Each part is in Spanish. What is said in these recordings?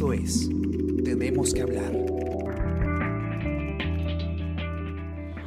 Esto es Tenemos que hablar.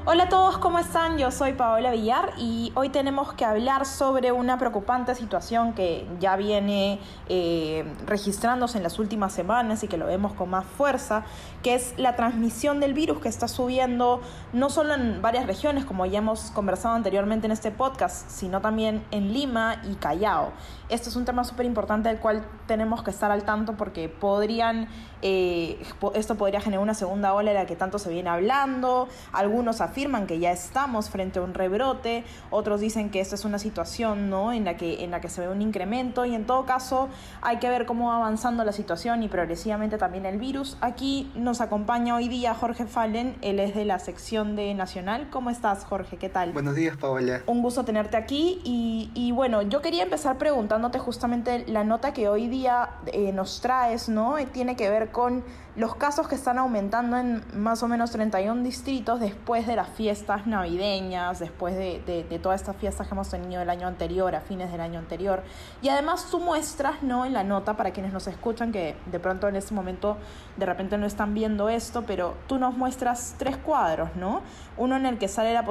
Hola a todos, ¿cómo están? Yo soy Paola Villar y hoy tenemos que hablar sobre una preocupante situación que ya viene eh, registrándose en las últimas semanas y que lo vemos con más fuerza, que es la transmisión del virus que está subiendo no solo en varias regiones, como ya hemos conversado anteriormente en este podcast, sino también en Lima y Callao. Este es un tema súper importante del cual tenemos que estar al tanto porque podrían, eh, esto podría generar una segunda ola de la que tanto se viene hablando. Algunos afirman que ya estamos frente a un rebrote, otros dicen que esta es una situación ¿no? en, la que, en la que se ve un incremento y en todo caso hay que ver cómo va avanzando la situación y progresivamente también el virus. Aquí nos acompaña hoy día Jorge Fallen, él es de la sección de Nacional. ¿Cómo estás Jorge? ¿Qué tal? Buenos días Paola. Un gusto tenerte aquí y, y bueno, yo quería empezar preguntándote justamente la nota que hoy día eh, nos traes, ¿no? Tiene que ver con los casos que están aumentando en más o menos 31 distritos después de las fiestas navideñas, después de, de, todas estas fiestas que hemos tenido el año anterior, a fines del año anterior. Y además tú muestras, ¿no? En la nota, para quienes nos escuchan, que de pronto en este momento de repente no están viendo esto, pero tú nos muestras tres cuadros, ¿no? Uno en el que sale la,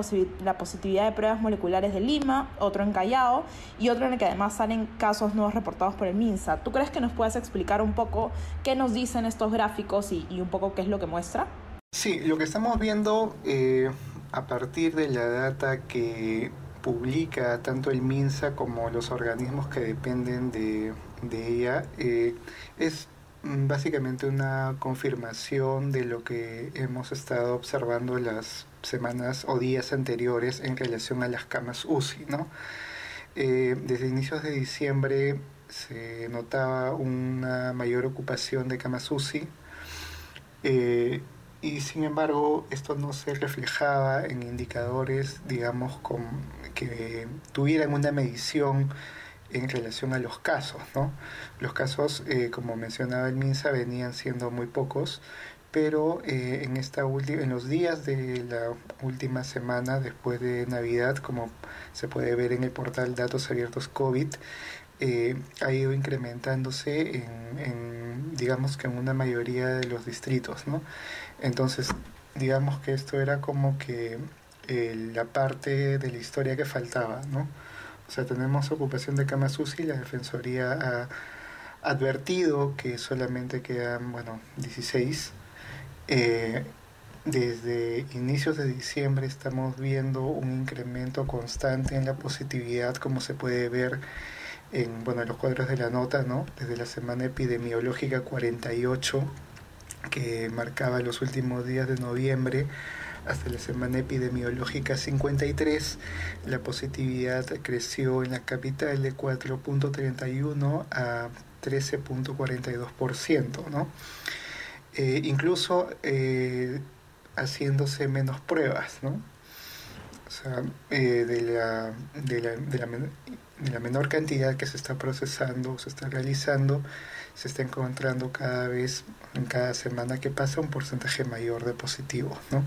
la positividad de pruebas moleculares de Lima, otro en Callao y otro en el que además salen casos nuevos reportados por el MINSA. ¿Tú crees que nos puedes explicar un poco qué nos dicen estos gráficos? y, un poco qué es lo que muestra? Sí, lo que estamos viendo eh, a partir de la data que publica tanto el MINSA como los organismos que dependen de, ella eh, es básicamente una confirmación de lo que hemos estado observando las semanas o días anteriores en relación a las camas UCI. Eh, desde inicios de diciembre se notaba una mayor ocupación de camas UCI y sin embargo, esto no se reflejaba en indicadores, digamos, con, que tuvieran una medición en relación a los casos. ¿no? Los casos, eh, como mencionaba el MINSA, venían siendo muy pocos, pero eh, en, esta en los días de la última semana, después de Navidad, como se puede ver en el portal Datos Abiertos COVID, eh, ha ido incrementándose en, digamos que en una mayoría de los distritos, ¿no? Entonces, digamos que esto era como que eh, la parte de la historia que faltaba, ¿no? O sea, tenemos ocupación de camas UCI, la Defensoría ha advertido que solamente quedan, bueno, 16. Eh, desde inicios de diciembre estamos viendo un incremento constante en la positividad, como se puede ver en bueno, los cuadros de la nota, ¿no? desde la semana epidemiológica 48, que marcaba los últimos días de noviembre, hasta la semana epidemiológica 53, la positividad creció en la capital de 4.31 a 13.42%, ¿no? Eh, incluso eh, haciéndose menos pruebas, ¿no? O sea, eh, de, la, de, la, de, la, la menor cantidad que se está procesando, se está realizando, se está encontrando cada vez, en cada semana que pasa, un porcentaje mayor de positivos. ¿no?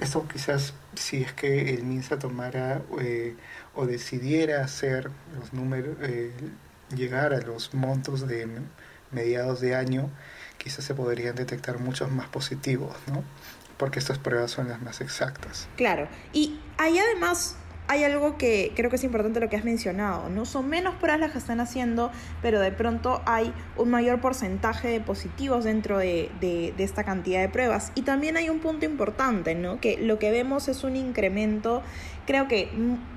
Esto quizás si es que el MINSA tomara eh, o decidiera hacer los números, eh, llegar a los montos de mediados de año, quizás se podrían detectar muchos más positivos, ¿no? porque estas pruebas son las más exactas. Claro, y hay además hay algo que creo que es importante lo que has mencionado, ¿no? Son menos pruebas las que están haciendo, pero de pronto hay un mayor porcentaje de positivos dentro de, de, esta cantidad de pruebas. Y también hay un punto importante, ¿no? Que lo que vemos es un incremento, creo que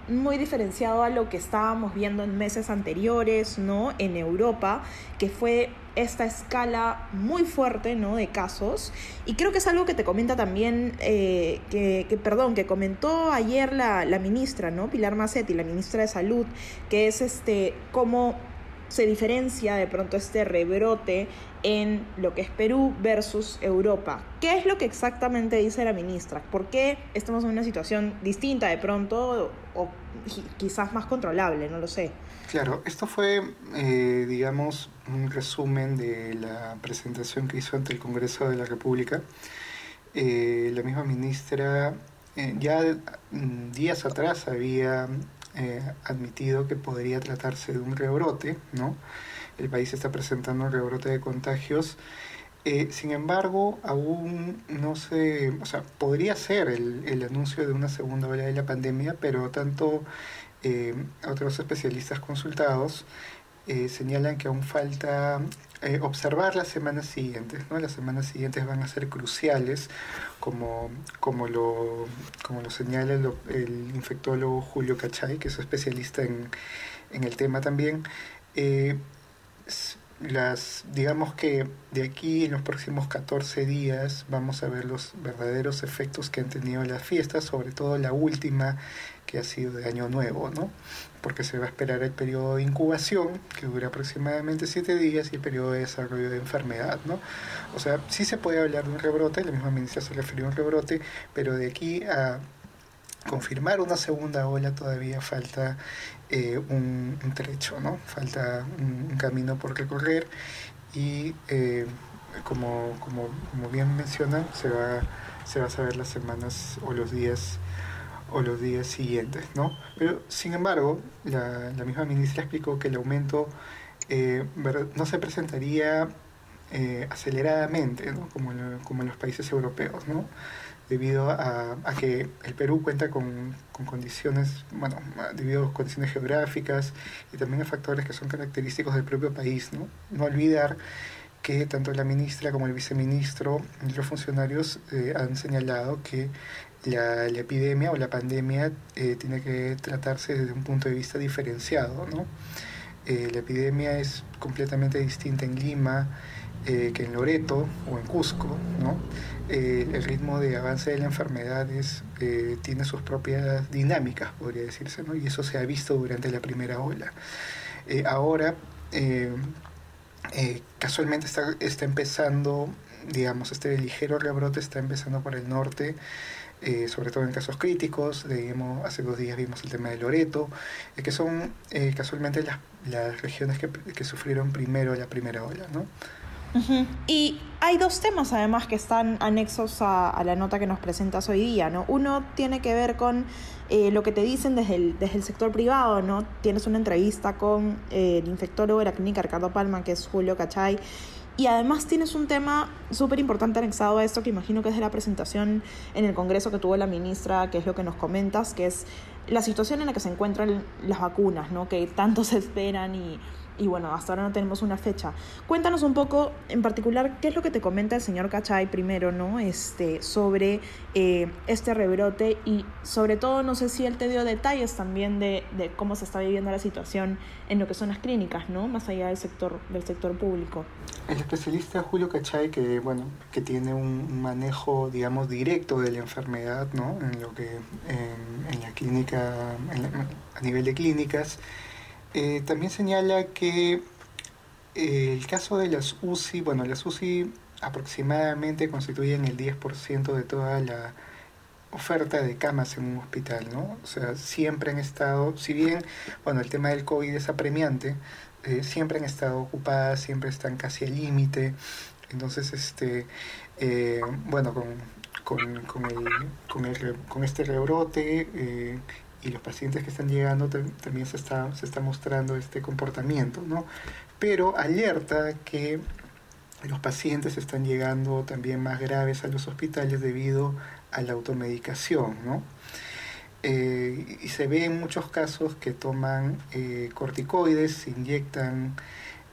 muy diferenciado a lo que estábamos viendo en meses anteriores, ¿no? En Europa, que fue esta escala muy fuerte ¿no? de casos y creo que es algo que te comenta también eh, que, que, perdón que comentó ayer la, la ministra no Pilar Macetti la ministra de salud que es este cómo se diferencia de pronto este rebrote en lo que es Perú versus Europa. ¿Qué es lo que exactamente dice la ministra? ¿Por qué estamos en una situación distinta de pronto o quizás más controlable? No lo sé. Claro, esto fue, eh, digamos, un resumen de la presentación que hizo ante el Congreso de la República. Eh, la misma ministra eh, ya mm, días atrás había eh, admitido que podría tratarse de un rebrote, ¿no? el país está presentando un rebrote de contagios. Eh, sin embargo, aún no se, o sea, podría ser el, el anuncio de una segunda ola de la pandemia, pero tanto eh, otros especialistas consultados eh, señalan que aún falta observar las semanas siguientes. ¿no? Las semanas siguientes van a ser cruciales, como, como, lo, como lo señala el, el infectólogo Julio Cachay, que es especialista en, en el tema también. Las, digamos que de aquí en los próximos 14 días vamos a ver los verdaderos efectos que han tenido las fiestas, sobre todo la última que ha sido de año nuevo, ¿no? Porque se va a esperar el periodo de incubación, que dura aproximadamente 7 días, y el periodo de desarrollo de enfermedad, ¿no? O sea, sí se puede hablar de un rebrote, la misma ministra se refirió a un rebrote, pero de aquí a confirmar una segunda ola todavía falta eh, un, trecho, ¿no? Falta un, camino por recorrer y eh, como, como, como, bien mencionan, se va, se va a saber las semanas o los días o los días siguientes, ¿no? Pero sin embargo, la, la misma ministra explicó que el aumento eh, no se presentaría aceleradamente, ¿no? Como, en, como en los países europeos, ¿no? Debido a, que el Perú cuenta con, con, condiciones, bueno, debido a condiciones geográficas y también a factores que son característicos del propio país, ¿no? No olvidar que tanto la ministra como el viceministro y los funcionarios eh, han señalado que la, la, epidemia o la pandemia eh, tiene que tratarse desde un punto de vista diferenciado, ¿no? Eh, la epidemia es completamente distinta en Lima, eh, que en Loreto o en Cusco, ¿no? Eh, el ritmo de avance de la enfermedad es, eh, tiene sus propias dinámicas, podría decirse, ¿no? y eso se ha visto durante la primera ola. ahora, casualmente está, está empezando, digamos, este ligero rebrote está empezando por el norte, eh, sobre todo en casos críticos. Digamos, hace dos días vimos el tema de Loreto, eh, que son eh, casualmente las, las regiones que, que, sufrieron primero la primera ola. ¿no? Uh -huh. Y hay dos temas además que están anexos a, la nota que nos presentas hoy día, ¿no? Uno tiene que ver con eh, lo que te dicen desde el, desde el sector privado, ¿no? Tienes una entrevista con eh, el infectólogo de la clínica Ricardo Palma, que es Julio Cachay, y además tienes un tema súper importante anexado a esto que imagino que es de la presentación en el Congreso que tuvo la ministra, que es lo que nos comentas, que es la situación en la que se encuentran las vacunas, ¿no? Que tanto se esperan y y bueno, hasta ahora no tenemos una fecha. Cuéntanos un poco, en particular, qué es lo que te comenta el señor Cachay primero, ¿no? Este, sobre eh, este rebrote y sobre todo, no sé si él te dio detalles también de, de, cómo se está viviendo la situación en lo que son las clínicas, ¿no? Más allá del sector, del sector público. El especialista Julio Cachay, que, bueno, que tiene un manejo, digamos, directo de la enfermedad, ¿no? En lo que, en, en la clínica, en la, a nivel de clínicas, eh, también señala que eh, el caso de las UCI, bueno, las UCI aproximadamente constituyen el 10% de toda la oferta de camas en un hospital, ¿no? O sea, siempre han estado, si bien, bueno, el tema del COVID es apremiante, eh, siempre han estado ocupadas, siempre están casi al límite, entonces, este, eh, bueno, con, con, con, el, con, el, con este rebrote eh, y los pacientes que están llegando también se está, se está mostrando este comportamiento, ¿no? Pero alerta que los pacientes están llegando también más graves a los hospitales debido a la automedicación, ¿no? Eh, y se ve en muchos casos que toman eh, corticoides, se inyectan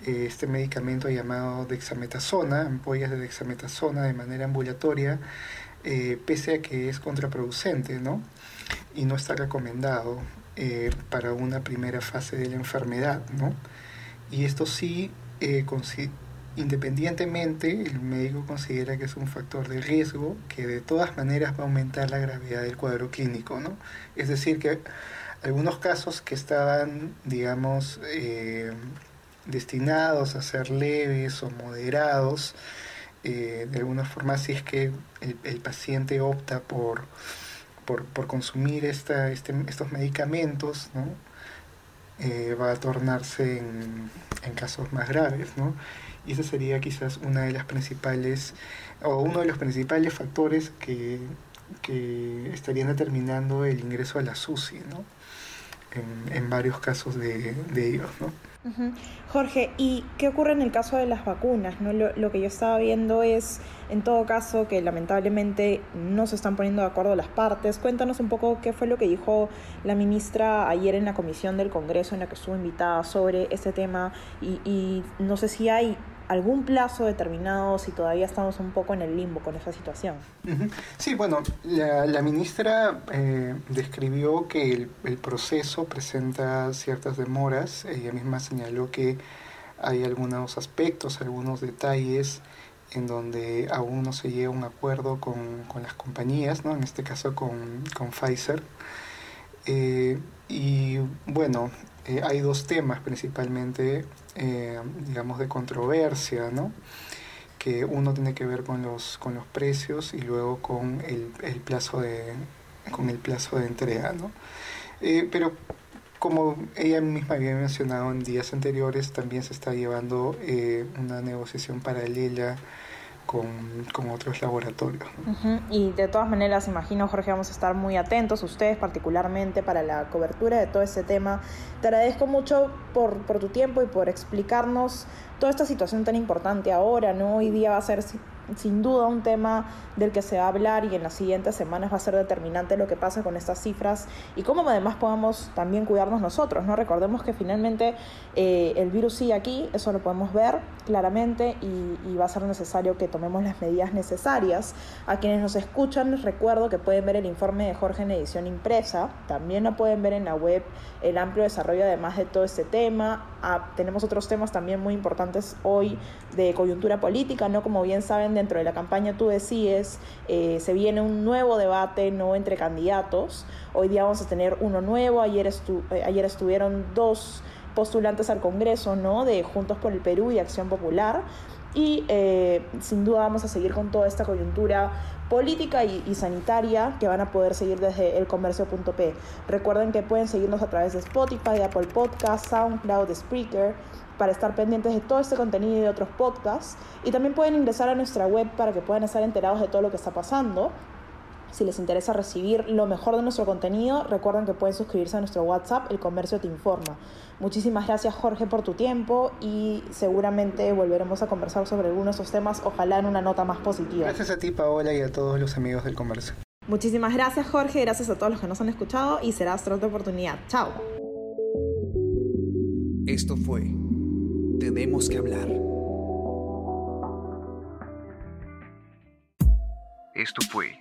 eh, este medicamento llamado dexametasona, ampollas de dexametasona de manera ambulatoria, pese a que es contraproducente, ¿no? Y no está recomendado eh, para una primera fase de la enfermedad, ¿no? Y esto sí, eh, independientemente, el médico considera que es un factor de riesgo que de todas maneras va a aumentar la gravedad del cuadro clínico, ¿no? Es decir, que algunos casos que estaban, digamos, eh, destinados a ser leves o moderados, de alguna forma, si es que el paciente opta por por, por consumir esta, este, estos medicamentos, ¿no? Eh, va a tornarse en, en, casos más graves, ¿no? Y esa sería quizás una de las principales, o uno de los principales factores que, que estarían determinando el ingreso a la SUSI, ¿no? En, en varios casos de, de ellos, ¿no? Jorge, ¿y qué ocurre en el caso de las vacunas? ¿no? Lo, que yo estaba viendo es, en todo caso, que lamentablemente no se están poniendo de acuerdo las partes. Cuéntanos un poco qué fue lo que dijo la ministra ayer en la comisión del Congreso en la que estuvo invitada sobre este tema y, y no sé si hay algún plazo determinado si todavía estamos un poco en el limbo con esa situación. Sí, bueno, la, ministra eh, describió que el, el, proceso presenta ciertas demoras. Ella misma señaló que hay algunos aspectos, algunos detalles en donde aún no se llega a un acuerdo con, con las compañías, ¿no? en este caso con, con Pfizer. Eh, y bueno, eh, hay dos temas principalmente, eh, digamos, de controversia, ¿no? Que uno tiene que ver con los, con los precios y luego con el, el plazo, de, con el plazo de entrega, ¿no? Pero como ella misma había mencionado en días anteriores, también se está llevando una negociación paralela con, otros laboratorios. Y de todas maneras, imagino, Jorge, vamos a estar muy atentos, ustedes particularmente, para la cobertura de todo este tema. Te agradezco mucho por, por tu tiempo y por explicarnos toda esta situación tan importante ahora, ¿no? Hoy día va a ser sin duda un tema del que se va a hablar y en las siguientes semanas va a ser determinante lo que pasa con estas cifras y cómo además podamos también cuidarnos nosotros, ¿no? Recordemos que finalmente eh, el virus sigue aquí, eso lo podemos ver claramente y, va a ser necesario que tomemos las medidas necesarias. A quienes nos escuchan les recuerdo que pueden ver el informe de Jorge en edición impresa, también lo pueden ver en la web el amplio desarrollo además de todo este tema. Ah, tenemos otros temas también muy importantes hoy de coyuntura política, ¿no? Como bien saben, dentro de la campaña Tú Decides, eh, se viene un nuevo debate no entre candidatos. Hoy día vamos a tener uno nuevo. Ayer, eh, estuvieron dos postulantes al Congreso, ¿no? De Juntos por el Perú y Acción Popular. Y eh, sin duda vamos a seguir con toda esta coyuntura política y, sanitaria que van a poder seguir desde elcomercio.p. Recuerden que pueden seguirnos a través de Spotify, Apple Podcasts, SoundCloud, Spreaker para estar pendientes de todo este contenido y de otros podcasts. Y también pueden ingresar a nuestra web para que puedan estar enterados de todo lo que está pasando. Si les interesa recibir lo mejor de nuestro contenido, recuerden que pueden suscribirse a nuestro WhatsApp, El Comercio Te Informa. Muchísimas gracias Jorge por tu tiempo y seguramente volveremos a conversar sobre algunos de estos temas, ojalá en una nota más positiva. Gracias a ti Paola y a todos los amigos del comercio. Muchísimas gracias Jorge, gracias a todos los que nos han escuchado y será hasta otra oportunidad. Chao. Esto fue tenemos que hablar. Esto fue